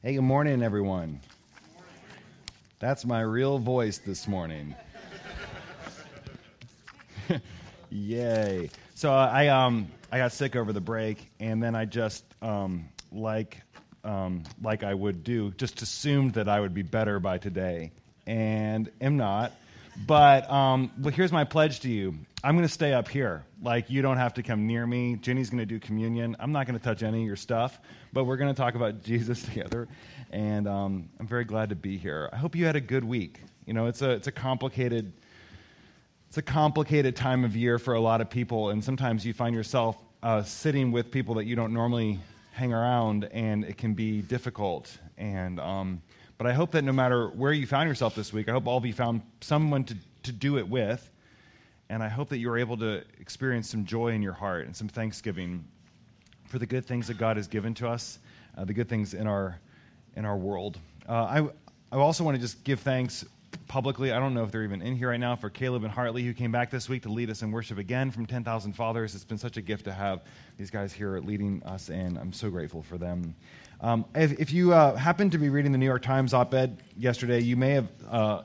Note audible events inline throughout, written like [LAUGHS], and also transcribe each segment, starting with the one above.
Hey, good morning, everyone. That's my real voice this morning. [LAUGHS] Yay! So uh, I um I got sick over the break, and then I just um like um like I would do, just assumed that I would be better by today, and am not. But um, here's my pledge to you. I'm going to stay up here. Like, you don't have to come near me. Jenny's going to do communion. I'm not going to touch any of your stuff, but we're going to talk about [LAUGHS] Jesus together. And um, I'm very glad to be here. I hope you had a good week. You know, it's a, it's a complicated. It's a complicated time of year for a lot of people, and sometimes you find yourself uh, sitting with people that you don't normally hang around, and it can be difficult. And um, but I hope that no matter where you found yourself this week, I hope all of you found someone to, to do it with. And I hope that you were able to experience some joy in your heart and some thanksgiving for the good things that God has given to us, uh, the good things in our, in our world. Uh, I, I also want to just give thanks publicly. I don't know if they're even in here right now for Caleb and Hartley, who came back this week to lead us in worship again from 10,000 Fathers. It's been such a gift to have these guys here leading us in. I'm so grateful for them. Um, if, if, you uh, happen to be reading the New York Times op ed yesterday, you may have uh,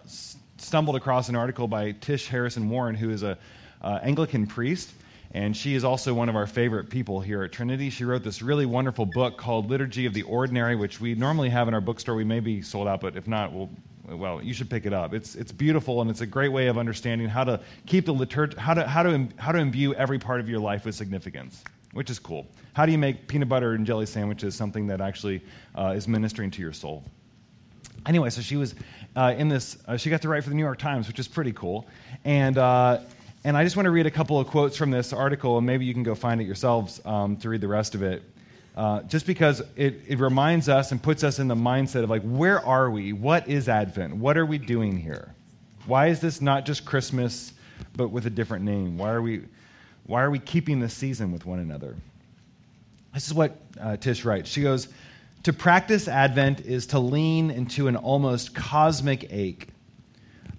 stumbled across an article by Tish Harrison Warren, who is an uh, Anglican priest, and she is also one of our favorite people here at Trinity. She wrote this really wonderful book called Liturgy of the Ordinary, which we normally have in our bookstore. We may be sold out, but if not, we'll, well, you should pick it up. It's, it's beautiful, and it's a great way of understanding how to keep the liturg- how to, how, to, how to imbue every part of your life with significance, which is cool. How do you make peanut butter and jelly sandwiches something that actually uh, is ministering to your soul? Anyway, so she was uh, in this, uh, she got to write for the New York Times, which is pretty cool. And, uh, and I just want to read a couple of quotes from this article, and maybe you can go find it yourselves um, to read the rest of it. Uh, just because it, it reminds us and puts us in the mindset of like, where are we? What is Advent? What are we doing here? Why is this not just Christmas, but with a different name? Why are we, why are we keeping this season with one another? This is what uh, Tish writes. She goes, to practice Advent is to lean into an almost cosmic ache.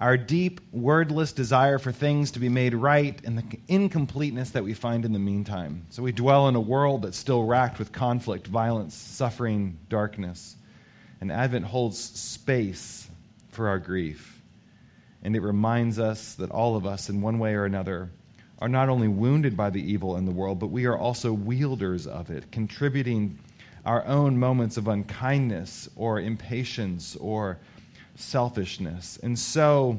Our deep, wordless desire for things to be made right and the incompleteness that we find in the meantime. So we dwell in a world that's still racked with conflict, violence, suffering, darkness. And Advent holds space for our grief. And it reminds us that all of us, in one way or another, are not only wounded by the evil in the world, but we are also wielders of it, contributing our own moments of unkindness or impatience or selfishness. And so,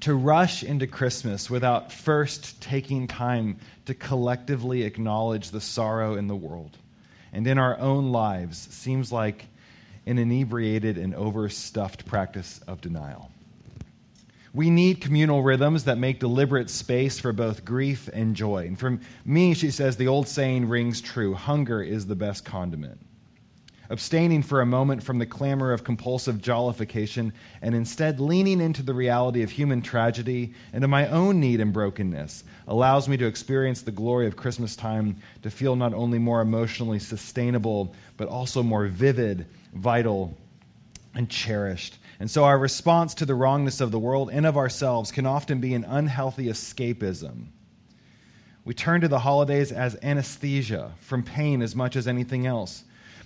to rush into Christmas without first taking time to collectively acknowledge the sorrow in the world and in our own lives seems like an inebriated and overstuffed practice of denial. We need communal rhythms that make deliberate space for both grief and joy. And for me, she says, the old saying rings true hunger is the best condiment. Abstaining for a moment from the clamor of compulsive jollification and instead leaning into the reality of human tragedy and of my own need and brokenness allows me to experience the glory of Christmas time, to feel not only more emotionally sustainable, but also more vivid, vital, and cherished. And so our response to the wrongness of the world and of ourselves can often be an unhealthy escapism. We turn to the holidays as anesthesia from pain as much as anything else.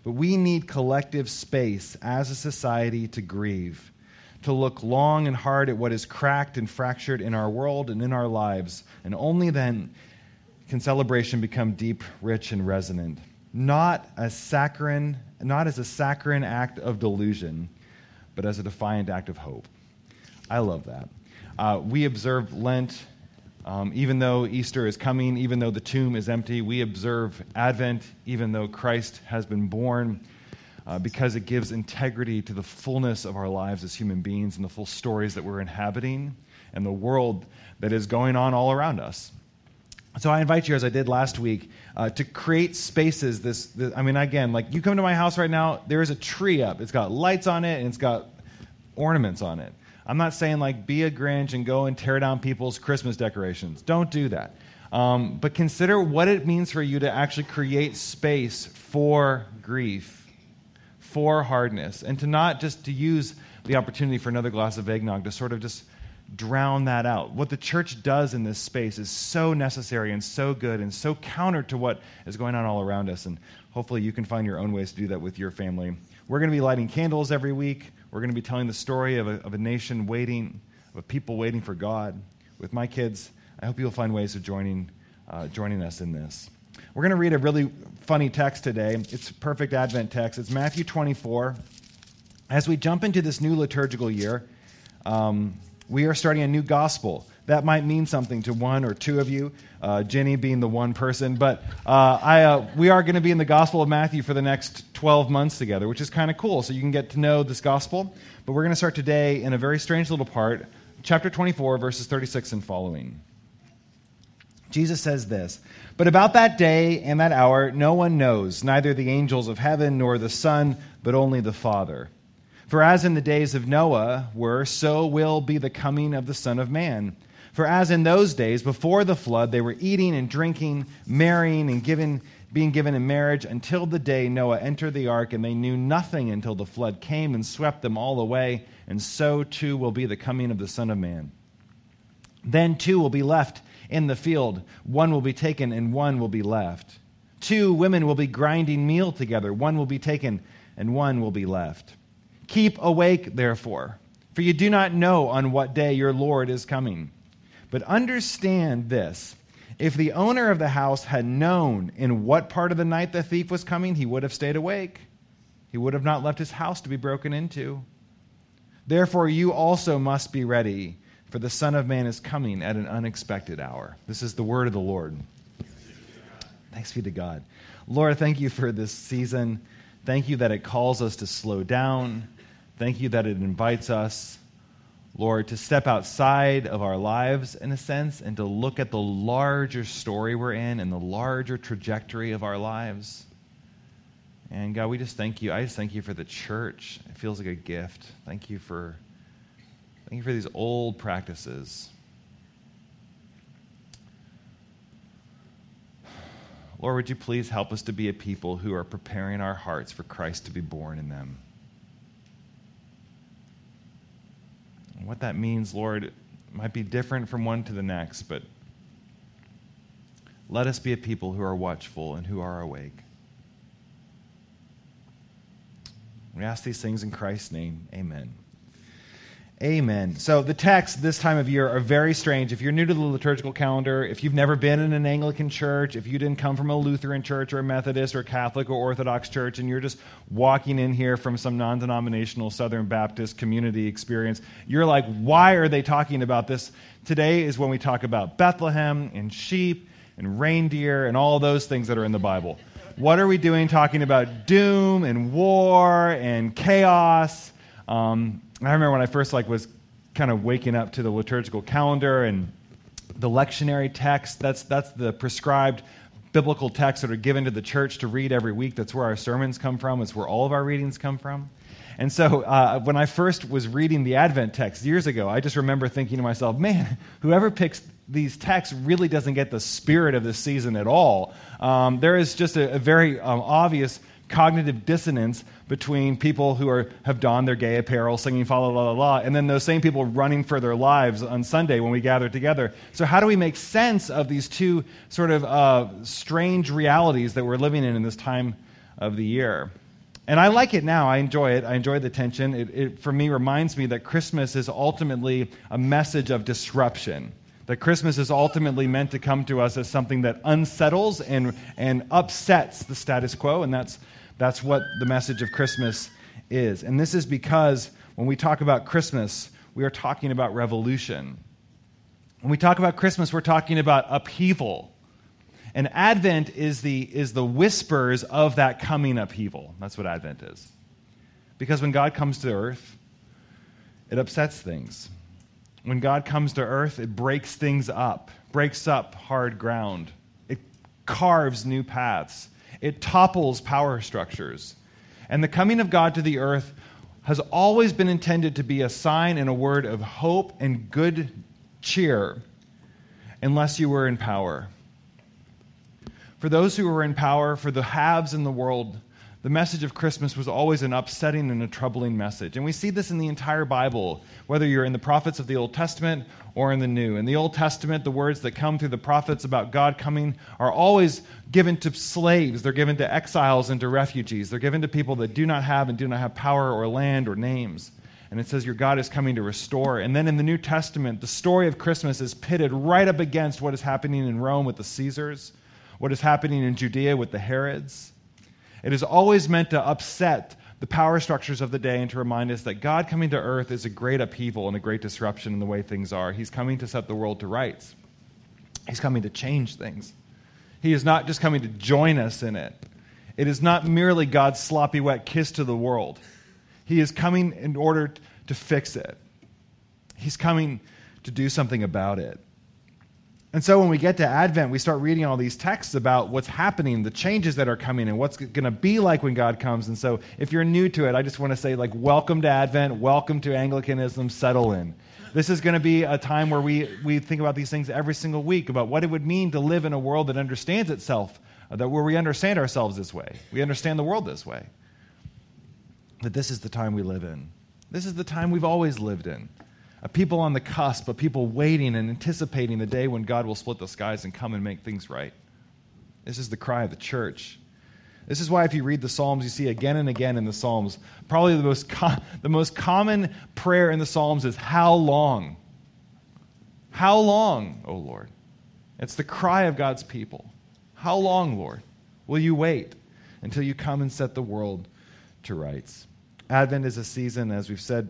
But we need collective space as a society to grieve, to look long and hard at what is cracked and fractured in our world and in our lives. And only then can celebration become deep, rich, and resonant. Not as saccharine, not as a saccharine act of delusion, but as a defiant act of hope. I love that. Uh, we observe Lent, um, even though Easter is coming, even though the tomb is empty. We observe Advent, even though Christ has been born, uh, because it gives integrity to the fullness of our lives as human beings and the full stories that we're inhabiting and the world that is going on all around us. So I invite you, as I did last week, uh, to create spaces. This, this, I mean, again, like you come to my house right now, there is a tree up. It's got lights on it and it's got ornaments on it. I'm not saying like be a Grinch and go and tear down people's Christmas decorations. Don't do that. Um, but consider what it means for you to actually create space for grief, for hardness, and to not just to use the opportunity for another glass of eggnog to sort of just drown that out. What the church does in this space is so necessary and so good and so counter to what is going on all around us. And hopefully you can find your own ways to do that with your family We're going to be lighting candles every week. We're going to be telling the story of a, of a nation waiting, of a people waiting for God. With my kids, I hope you'll find ways of joining, uh, joining us in this. We're going to read a really funny text today. It's perfect Advent text. It's Matthew 24. As we jump into this new liturgical year, um, we are starting a new gospel. That might mean something to one or two of you, uh, Jenny being the one person. But uh, I, uh, we are going to be in the Gospel of Matthew for the next 12 months together, which is kind of cool. So you can get to know this gospel. But we're going to start today in a very strange little part, chapter 24, verses 36 and following. Jesus says this But about that day and that hour, no one knows, neither the angels of heaven nor the Son, but only the Father. For as in the days of Noah were, so will be the coming of the Son of Man. For as in those days before the flood, they were eating and drinking, marrying and giving, being given in marriage until the day Noah entered the ark, and they knew nothing until the flood came and swept them all away. And so too will be the coming of the Son of Man. Then two will be left in the field, one will be taken and one will be left. Two women will be grinding meal together, one will be taken and one will be left. Keep awake, therefore, for you do not know on what day your Lord is coming. But understand this if the owner of the house had known in what part of the night the thief was coming, he would have stayed awake. He would have not left his house to be broken into. Therefore, you also must be ready, for the Son of Man is coming at an unexpected hour. This is the word of the Lord. Thanks be to God. Lord, thank you for this season. Thank you that it calls us to slow down. Thank you that it invites us Lord, to step outside of our lives in a sense and to look at the larger story we're in and the larger trajectory of our lives. And God, we just thank you. I just thank you for the church. It feels like a gift. Thank you for thank you for these old practices. Lord, would you please help us to be a people who are preparing our hearts for Christ to be born in them? What that means, Lord, might be different from one to the next, but let us be a people who are watchful and who are awake. We ask these things in Christ's name. Amen. Amen. So the texts this time of year are very strange. If you're new to the liturgical calendar, if you've never been in an Anglican church, if you didn't come from a Lutheran church or a Methodist or Catholic or Orthodox church, and you're just walking in here from some non denominational Southern Baptist community experience, you're like, why are they talking about this? Today is when we talk about Bethlehem and sheep and reindeer and all those things that are in the Bible. What are we doing talking about doom and war and chaos? Um, I remember when I first like was kind of waking up to the liturgical calendar and the lectionary text. That's that's the prescribed biblical texts that are given to the church to read every week. That's where our sermons come from. It's where all of our readings come from. And so uh, when I first was reading the Advent text years ago, I just remember thinking to myself, man, whoever picks these texts really doesn't get the spirit of this season at all. Um, there is just a, a very um, obvious cognitive dissonance between people who are, have donned their gay apparel, singing fa la la la, la, and then those same people running for their lives on Sunday when we gather together. So, how do we make sense of these two sort of uh, strange realities that we're living in in this time of the year? And I like it now. I enjoy it. I enjoy the tension. It, it, for me, reminds me that Christmas is ultimately a message of disruption that Christmas is ultimately meant to come to us as something that unsettles and, and upsets the status quo, and that's that's what the message of Christmas is. And this is because when we talk about Christmas, we are talking about revolution. When we talk about Christmas, we're talking about upheaval. And Advent is the, is the whispers of that coming upheaval. That's what Advent is. Because when God comes to earth, it upsets things. When God comes to earth, it breaks things up, breaks up hard ground, it carves new paths it topples power structures. And the coming of God to the earth has always been intended to be a sign and a word of hope and good cheer, unless you were in power. For those who were in power, for the haves in the world, the message of Christmas was always an upsetting and a troubling message. And we see this in the entire Bible, whether you're in the prophets of the Old Testament or in the New. In the Old Testament, the words that come through the prophets about God coming are always given to slaves, they're given to exiles and to refugees, they're given to people that do not have and do not have power or land or names. And it says, Your God is coming to restore. And then in the New Testament, the story of Christmas is pitted right up against what is happening in Rome with the Caesars, what is happening in Judea with the Herods it is always meant to upset the power structures of the day and to remind us that God coming to earth is a great upheaval and a great disruption in the way things are. He's coming to set the world to rights, He's coming to change things. He is not just coming to join us in it. It is not merely God's sloppy, wet kiss to the world. He is coming in order to fix it. He's coming to do something about it. And so when we get to Advent, we start reading all these texts about what's happening, the changes that are coming, and what's going to be like when God comes. And so if you're new to it, I just want to say, like, welcome to Advent, welcome to Anglicanism, settle in. This is going to be a time where we, we think about these things every single week about what it would mean to live in a world that understands itself, uh, that where we understand ourselves this way, we understand the world this way. That this is the time we live in. This is the time we've always lived in a people on the cusp, a people waiting and anticipating the day when God will split the skies and come and make things right. This is the cry of the church. This is why, if you read the Psalms, you see again and again in the Psalms, probably the most, com- the most common prayer in the Psalms is, How long? How long, O Lord? It's the cry of God's people. How long, Lord, will you wait until you come and set the world to rights? Advent is a season, as we've said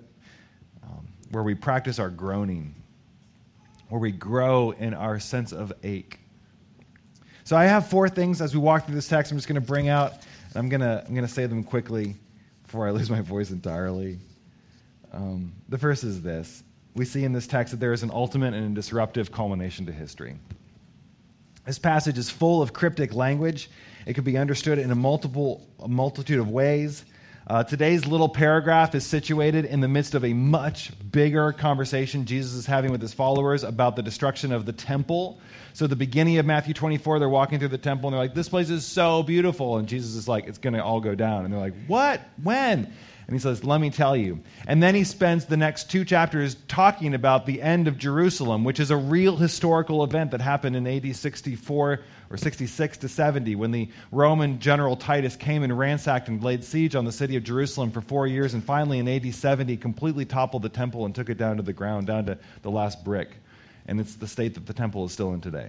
where we practice our groaning, where we grow in our sense of ache. So I have four things as we walk through this text. I'm just going to bring out, and I'm going to, I'm going to say them quickly before I [LAUGHS] lose my voice entirely. Um, the first is this we see in this text that there is an ultimate and a disruptive culmination to history. This passage is full of cryptic language. It can be understood in a multiple a multitude of ways. Uh, today's little paragraph is situated in the midst of a much bigger conversation Jesus is having with his followers about the destruction of the temple. So, the beginning of Matthew 24, they're walking through the temple and they're like, This place is so beautiful. And Jesus is like, It's going to all go down. And they're like, What? When? And he says, Let me tell you. And then he spends the next two chapters talking about the end of Jerusalem, which is a real historical event that happened in AD 64 or 66 to 70 when the Roman general Titus came and ransacked and laid siege on the city of Jerusalem for four years. And finally, in AD 70, completely toppled the temple and took it down to the ground, down to the last brick. And it's the state that the temple is still in today.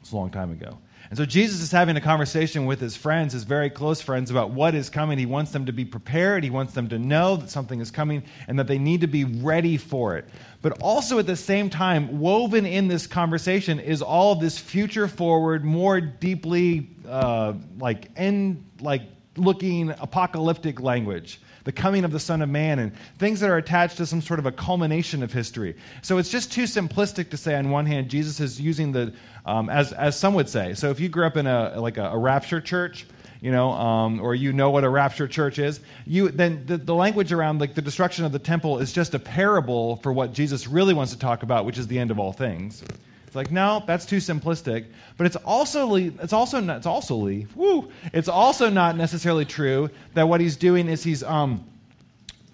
It's a long time ago. And so Jesus is having a conversation with his friends, his very close friends, about what is coming. He wants them to be prepared. He wants them to know that something is coming and that they need to be ready for it. But also at the same time, woven in this conversation is all this future forward, more deeply uh, like end like looking apocalyptic language the coming of the Son of Man, and things that are attached to some sort of a culmination of history. So it's just too simplistic to say, on one hand, Jesus is using the, um, as, as some would say. So if you grew up in a, like a, a rapture church, you know, um, or you know what a rapture church is, you then the, the, language around like the destruction of the temple is just a parable for what Jesus really wants to talk about, which is the end of all things. It's like, no, that's too simplistic. But it's also it's also not, it's also woo, it's also not necessarily true that what he's doing is he's um,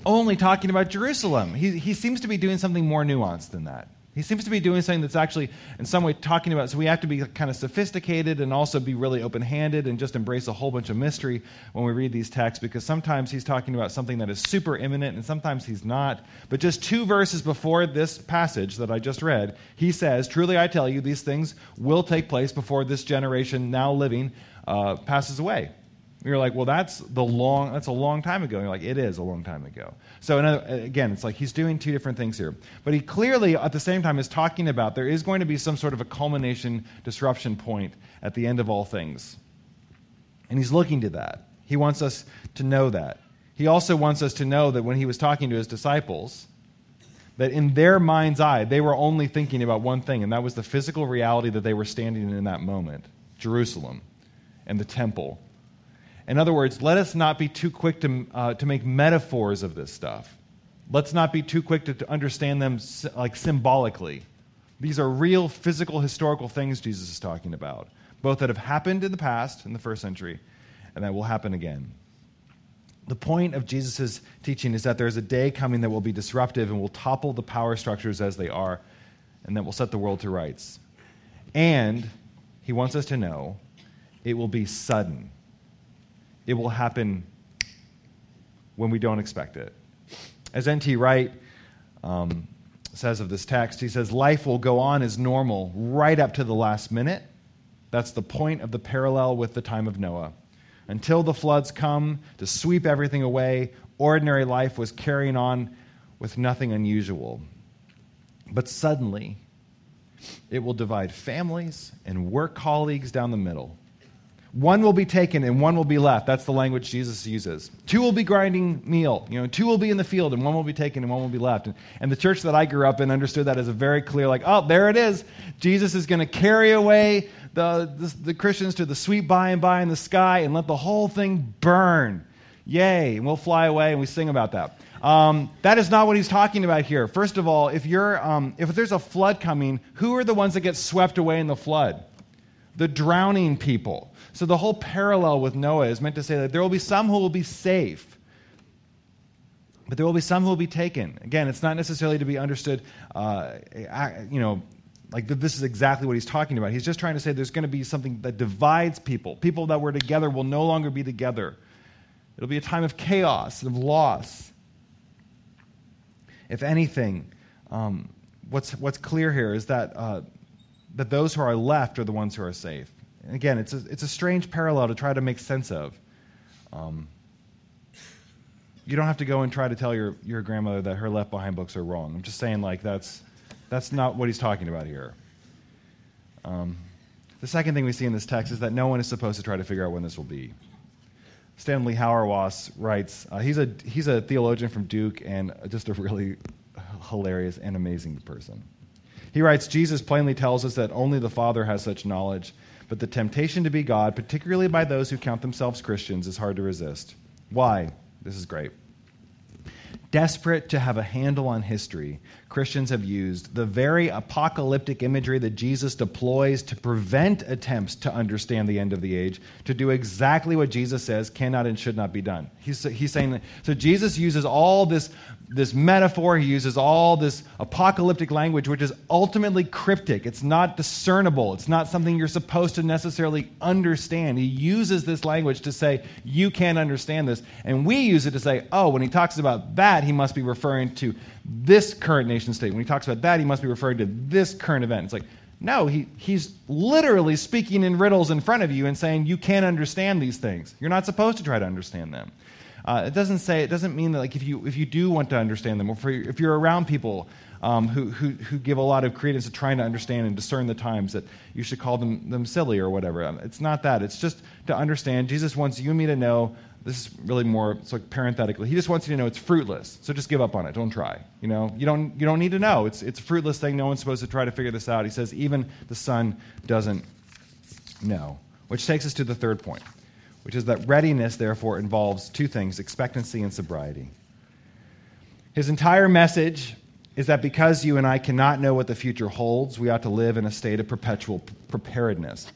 only talking about Jerusalem. He, he seems to be doing something more nuanced than that. He seems to be doing something that's actually, in some way, talking about. So we have to be kind of sophisticated and also be really open handed and just embrace a whole bunch of mystery when we read these texts because sometimes he's talking about something that is super imminent and sometimes he's not. But just two verses before this passage that I just read, he says, Truly I tell you, these things will take place before this generation now living uh, passes away. You're like, well, that's the long. That's a long time ago. And you're like, it is a long time ago. So another, again, it's like he's doing two different things here. But he clearly, at the same time, is talking about there is going to be some sort of a culmination disruption point at the end of all things, and he's looking to that. He wants us to know that. He also wants us to know that when he was talking to his disciples, that in their mind's eye, they were only thinking about one thing, and that was the physical reality that they were standing in in that moment Jerusalem and the temple in other words, let us not be too quick to, uh, to make metaphors of this stuff. Let's not be too quick to, to understand them like symbolically. These are real physical, historical things Jesus is talking about, both that have happened in the past, in the first century, and that will happen again. The point of Jesus' teaching is that there's a day coming that will be disruptive and will topple the power structures as they are, and that will set the world to rights. And he wants us to know it will be sudden. It will happen when we don't expect it. As N.T. Wright um, says of this text, he says, Life will go on as normal right up to the last minute. That's the point of the parallel with the time of Noah. Until the floods come to sweep everything away, ordinary life was carrying on with nothing unusual. But suddenly, it will divide families and work colleagues down the middle. One will be taken and one will be left. That's the language Jesus uses. Two will be grinding meal. You know, two will be in the field and one will be taken and one will be left. And, and the church that I grew up in understood that as a very clear, like, oh, there it is. Jesus is going to carry away the, the, the Christians to the sweet by and by in the sky and let the whole thing burn. Yay. And we'll fly away and we sing about that. Um, that is not what he's talking about here. First of all, if, you're, um, if there's a flood coming, who are the ones that get swept away in the flood? The drowning people. So the whole parallel with Noah is meant to say that there will be some who will be safe, but there will be some who will be taken. Again, it's not necessarily to be understood, uh, you know, like this is exactly what he's talking about. He's just trying to say there's going to be something that divides people. People that were together will no longer be together. It'll be a time of chaos, of loss. If anything, um, what's, what's clear here is that, uh, that those who are left are the ones who are safe. Again, it's a, it's a strange parallel to try to make sense of. Um, you don't have to go and try to tell your, your grandmother that her left behind books are wrong. I'm just saying, like, that's, that's not what he's talking about here. Um, the second thing we see in this text is that no one is supposed to try to figure out when this will be. Stanley Hauerwas writes, uh, he's, a, he's a theologian from Duke and just a really hilarious and amazing person. He writes, Jesus plainly tells us that only the Father has such knowledge but the temptation to be God, particularly by those who count themselves Christians, is hard to resist. Why? This is great. Desperate to have a handle on history, Christians have used the very apocalyptic imagery that Jesus deploys to prevent attempts to understand the end of the age to do exactly what Jesus says cannot and should not be done. He's, he's saying that, so Jesus uses all this, this metaphor, he uses all this apocalyptic language, which is ultimately cryptic. It's not discernible, it's not something you're supposed to necessarily understand. He uses this language to say, you can't understand this. And we use it to say, oh, when he talks about that, he must be referring to this current nation state. When he talks about that, he must be referring to this current event. It's like, no, he, he's literally speaking in riddles in front of you and saying you can't understand these things. You're not supposed to try to understand them. Uh, it doesn't say it doesn't mean that like if you if you do want to understand them, or for, if you're around people um, who, who who give a lot of credence to trying to understand and discern the times, that you should call them them silly or whatever. It's not that. It's just to understand. Jesus wants you and me to know this is really more it's like parenthetically. He just wants you to know it's fruitless. So just give up on it. Don't try. You know, you don't you don't need to know. It's it's a fruitless thing. No one's supposed to try to figure this out. He says even the son doesn't know. Which takes us to the third point, which is that readiness therefore involves two things, expectancy and sobriety. His entire message is that because you and I cannot know what the future holds, we ought to live in a state of perpetual preparedness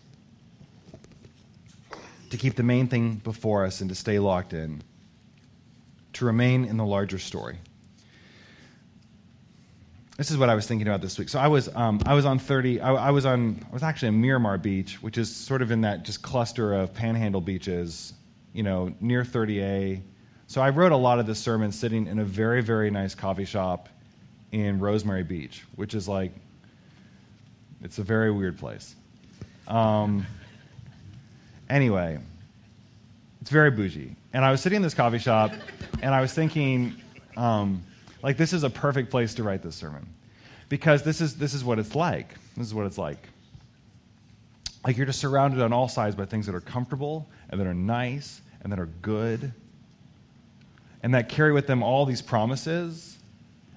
to keep the main thing before us and to stay locked in, to remain in the larger story. This is what I was thinking about this week. So I was, um, I was on 30, I, I, was on, I was actually in Miramar Beach, which is sort of in that just cluster of panhandle beaches, you know, near 30A. So I wrote a lot of this sermon sitting in a very, very nice coffee shop in Rosemary Beach, which is like, it's a very weird place. Um, Anyway, it's very bougie. And I was sitting in this coffee shop, and I was thinking, um, like, this is a perfect place to write this sermon. Because this is, this is what it's like. This is what it's like. Like, you're just surrounded on all sides by things that are comfortable, and that are nice, and that are good, and that carry with them all these promises.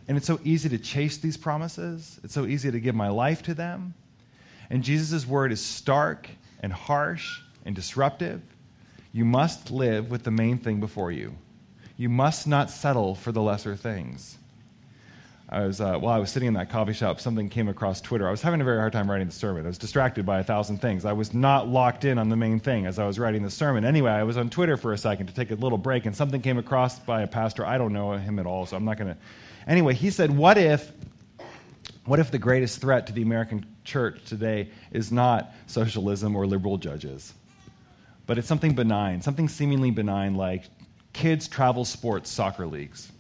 And it's so easy to chase these promises, it's so easy to give my life to them. And Jesus' word is stark and harsh and disruptive, you must live with the main thing before you. You must not settle for the lesser things. I was uh, while I was sitting in that coffee shop, something came across Twitter. I was having a very hard time writing the sermon. I was distracted by a thousand things. I was not locked in on the main thing as I was writing the sermon. Anyway, I was on Twitter for a second to take a little break, and something came across by a pastor. I don't know him at all, so I'm not going to. Anyway, he said, "What if?" What if the greatest threat to the American church today is not socialism or liberal judges, but it's something benign, something seemingly benign like kids' travel sports soccer leagues?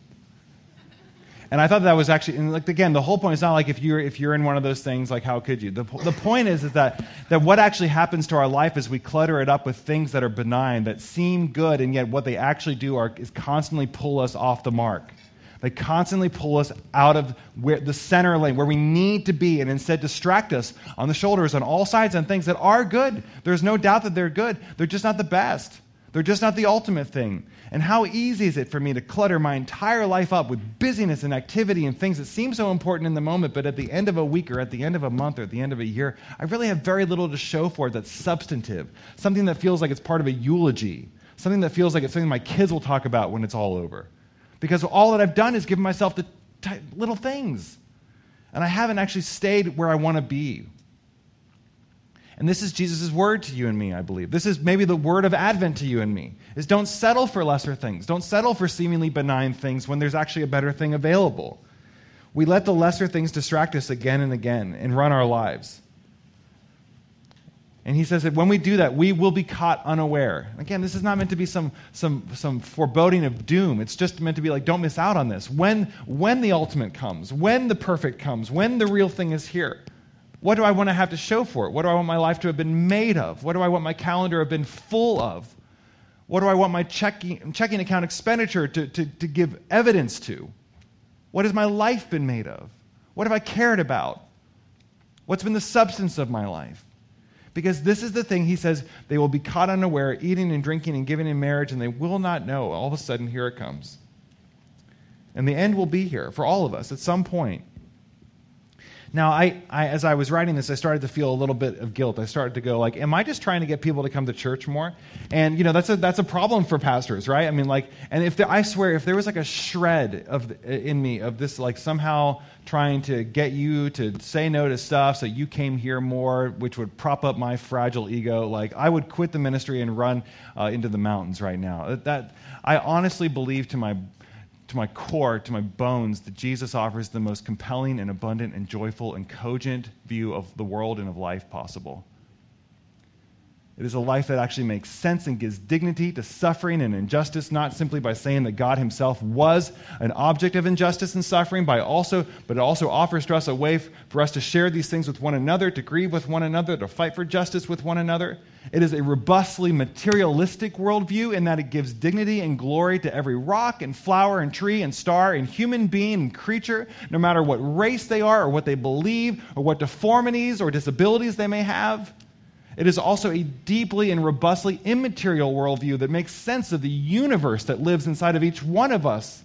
And I thought that was actually, and like again, the whole point is not like if you're if you're in one of those things, like how could you? The, the point is, is that that what actually happens to our life is we clutter it up with things that are benign, that seem good, and yet what they actually do are is constantly pull us off the mark. They constantly pull us out of where, the center lane, where we need to be, and instead distract us on the shoulders on all sides on things that are good. There's no doubt that they're good. They're just not the best. They're just not the ultimate thing. And how easy is it for me to clutter my entire life up with busyness and activity and things that seem so important in the moment, but at the end of a week or at the end of a month or at the end of a year, I really have very little to show for it that's substantive, something that feels like it's part of a eulogy, something that feels like it's something my kids will talk about when it's all over. Because all that I've done is given myself to t- little things. And I haven't actually stayed where I want to be, and this is Jesus' word to you and me, I believe. This is maybe the word of Advent to you and me. Is don't settle for lesser things. Don't settle for seemingly benign things when there's actually a better thing available. We let the lesser things distract us again and again and run our lives. And he says that when we do that, we will be caught unaware. Again, this is not meant to be some, some, some foreboding of doom. It's just meant to be like, don't miss out on this. When, when the ultimate comes, when the perfect comes, when the real thing is here, what do I want to have to show for it? What do I want my life to have been made of? What do I want my calendar to have been full of? What do I want my checking, checking account expenditure to, to, to give evidence to? What has my life been made of? What have I cared about? What's been the substance of my life? Because this is the thing he says they will be caught unaware, eating and drinking and giving in marriage, and they will not know. All of a sudden, here it comes. And the end will be here for all of us at some point. Now, I, I, as I was writing this, I started to feel a little bit of guilt. I started to go like, "Am I just trying to get people to come to church more?" And you know, that's a that's a problem for pastors, right? I mean, like, and if the, I swear, if there was like a shred of in me of this, like somehow trying to get you to say no to stuff so you came here more, which would prop up my fragile ego, like I would quit the ministry and run uh, into the mountains right now. That I honestly believe to my to my core, to my bones, that Jesus offers the most compelling and abundant and joyful and cogent view of the world and of life possible. It is a life that actually makes sense and gives dignity to suffering and injustice, not simply by saying that God himself was an object of injustice and suffering, by also, but it also offers to us a way for us to share these things with one another, to grieve with one another, to fight for justice with one another. It is a robustly materialistic worldview in that it gives dignity and glory to every rock and flower and tree and star and human being and creature, no matter what race they are or what they believe or what deformities or disabilities they may have. It is also a deeply and robustly immaterial worldview that makes sense of the universe that lives inside of each one of us.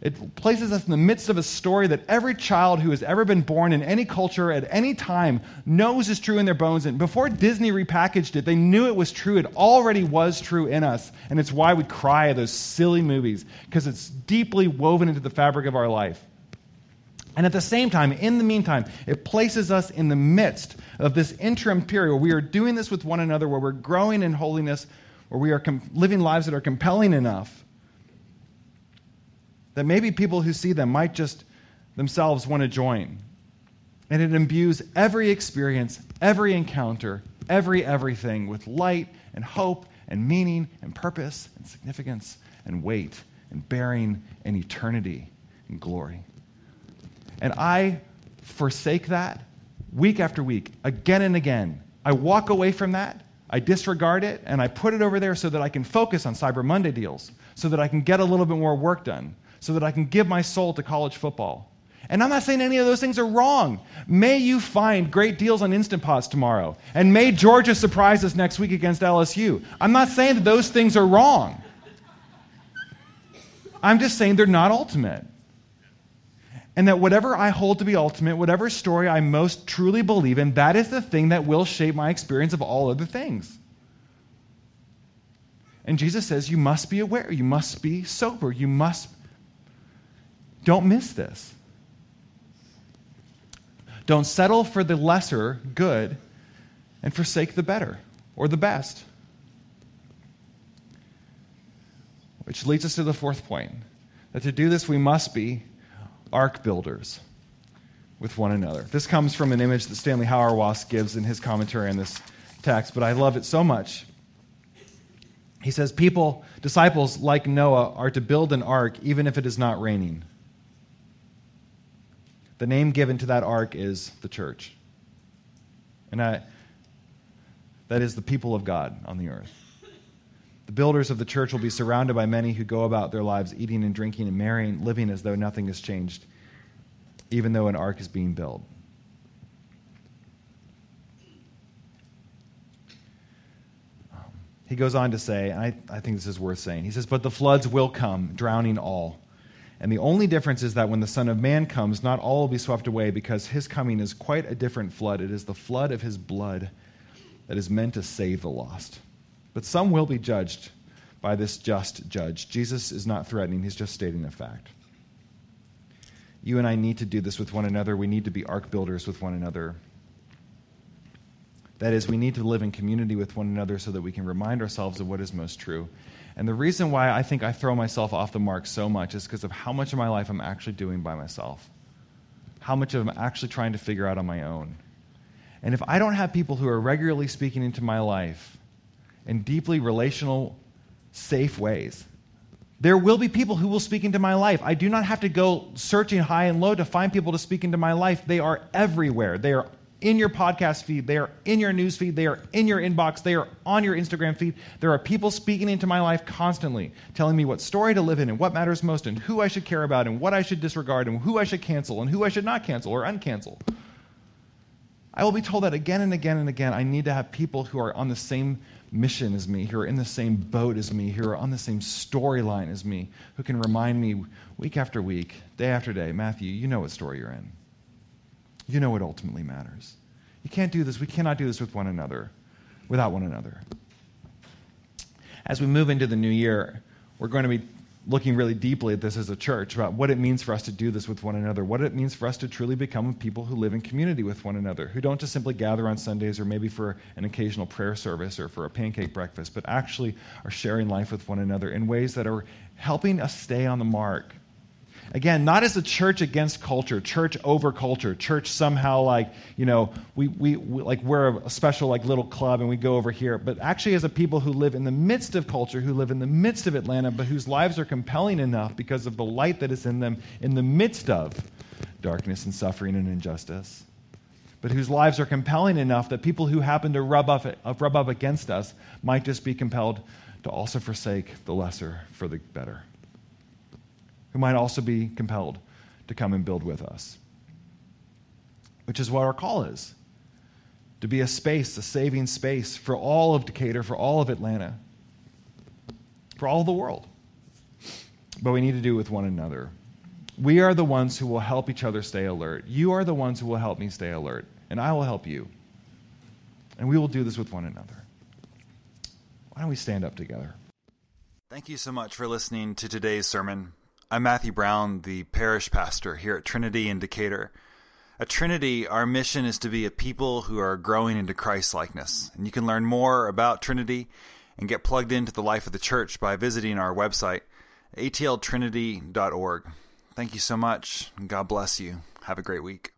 It places us in the midst of a story that every child who has ever been born in any culture at any time knows is true in their bones. And before Disney repackaged it, they knew it was true. It already was true in us. And it's why we cry at those silly movies, because it's deeply woven into the fabric of our life. And at the same time, in the meantime, it places us in the midst of this interim period where we are doing this with one another, where we're growing in holiness, where we are com- living lives that are compelling enough that maybe people who see them might just themselves want to join. And it imbues every experience, every encounter, every everything with light and hope and meaning and purpose and significance and weight and bearing and eternity and glory. And I forsake that week after week, again and again. I walk away from that, I disregard it, and I put it over there so that I can focus on Cyber Monday deals, so that I can get a little bit more work done, so that I can give my soul to college football. And I'm not saying any of those things are wrong. May you find great deals on Instant Pots tomorrow. And may Georgia surprise us next week against LSU. I'm not saying that those things are wrong. I'm just saying they're not ultimate. And that whatever I hold to be ultimate, whatever story I most truly believe in, that is the thing that will shape my experience of all other things. And Jesus says, You must be aware. You must be sober. You must. Don't miss this. Don't settle for the lesser good and forsake the better or the best. Which leads us to the fourth point that to do this, we must be ark builders with one another. This comes from an image that Stanley Hauerwas gives in his commentary on this text, but I love it so much. He says, People, disciples like Noah, are to build an ark even if it is not raining. The name given to that ark is the church. And I, that is the people of God on the earth. The builders of the church will be surrounded by many who go about their lives eating and drinking and marrying, living as though nothing has changed, even though an ark is being built. He goes on to say, and I, I think this is worth saying, he says, But the floods will come, drowning all. And the only difference is that when the Son of Man comes, not all will be swept away because his coming is quite a different flood. It is the flood of his blood that is meant to save the lost. But some will be judged by this just judge. Jesus is not threatening, he's just stating a fact. You and I need to do this with one another. We need to be ark builders with one another. That is, we need to live in community with one another so that we can remind ourselves of what is most true. And the reason why I think I throw myself off the mark so much is because of how much of my life I'm actually doing by myself, how much of I'm actually trying to figure out on my own. And if I don't have people who are regularly speaking into my life in deeply relational, safe ways. There will be people who will speak into my life. I do not have to go searching high and low to find people to speak into my life. They are everywhere. They are in your podcast feed. They are in your news feed. They are in your inbox. They are on your Instagram feed. There are people speaking into my life constantly, telling me what story to live in and what matters most and who I should care about and what I should disregard and who I should cancel and who I should not cancel or uncancel. I will be told that again and again and again. I need to have people who are on the same mission as me, who are in the same boat as me, who are on the same storyline as me, who can remind me week after week, day after day Matthew, you know what story you're in. You know what ultimately matters. You can't do this. We cannot do this with one another, without one another. As we move into the new year, we're going to be looking really deeply at this as a church about what it means for us to do this with one another, what it means for us to truly become people who live in community with one another, who don't just simply gather on Sundays or maybe for an occasional prayer service or for a pancake breakfast, but actually are sharing life with one another in ways that are helping us stay on the mark Again, not as a church against culture, church over culture, church somehow like, you know, we, we, we, like we're a special like little club and we go over here, but actually as a people who live in the midst of culture, who live in the midst of Atlanta, but whose lives are compelling enough because of the light that is in them in the midst of darkness and suffering and injustice. But whose lives are compelling enough that people who happen to rub up, uh, rub up against us might just be compelled to also forsake the lesser for the better who might also be compelled to come and build with us. Which is what our call is to be a space, a saving space for all of Decatur, for all of Atlanta, for all the world. But we need to do it with one another. We are the ones who will help each other stay alert. You are the ones who will help me stay alert, and I will help you. And we will do this with one another. Why don't we stand up together? Thank you so much for listening to today's sermon. I'm Matthew Brown, the parish pastor here at Trinity in Decatur. At Trinity, our mission is to be a people who are growing into Christ likeness. And you can learn more about Trinity and get plugged into the life of the church by visiting our website, atltrinity.org. Thank you so much, and God bless you. Have a great week.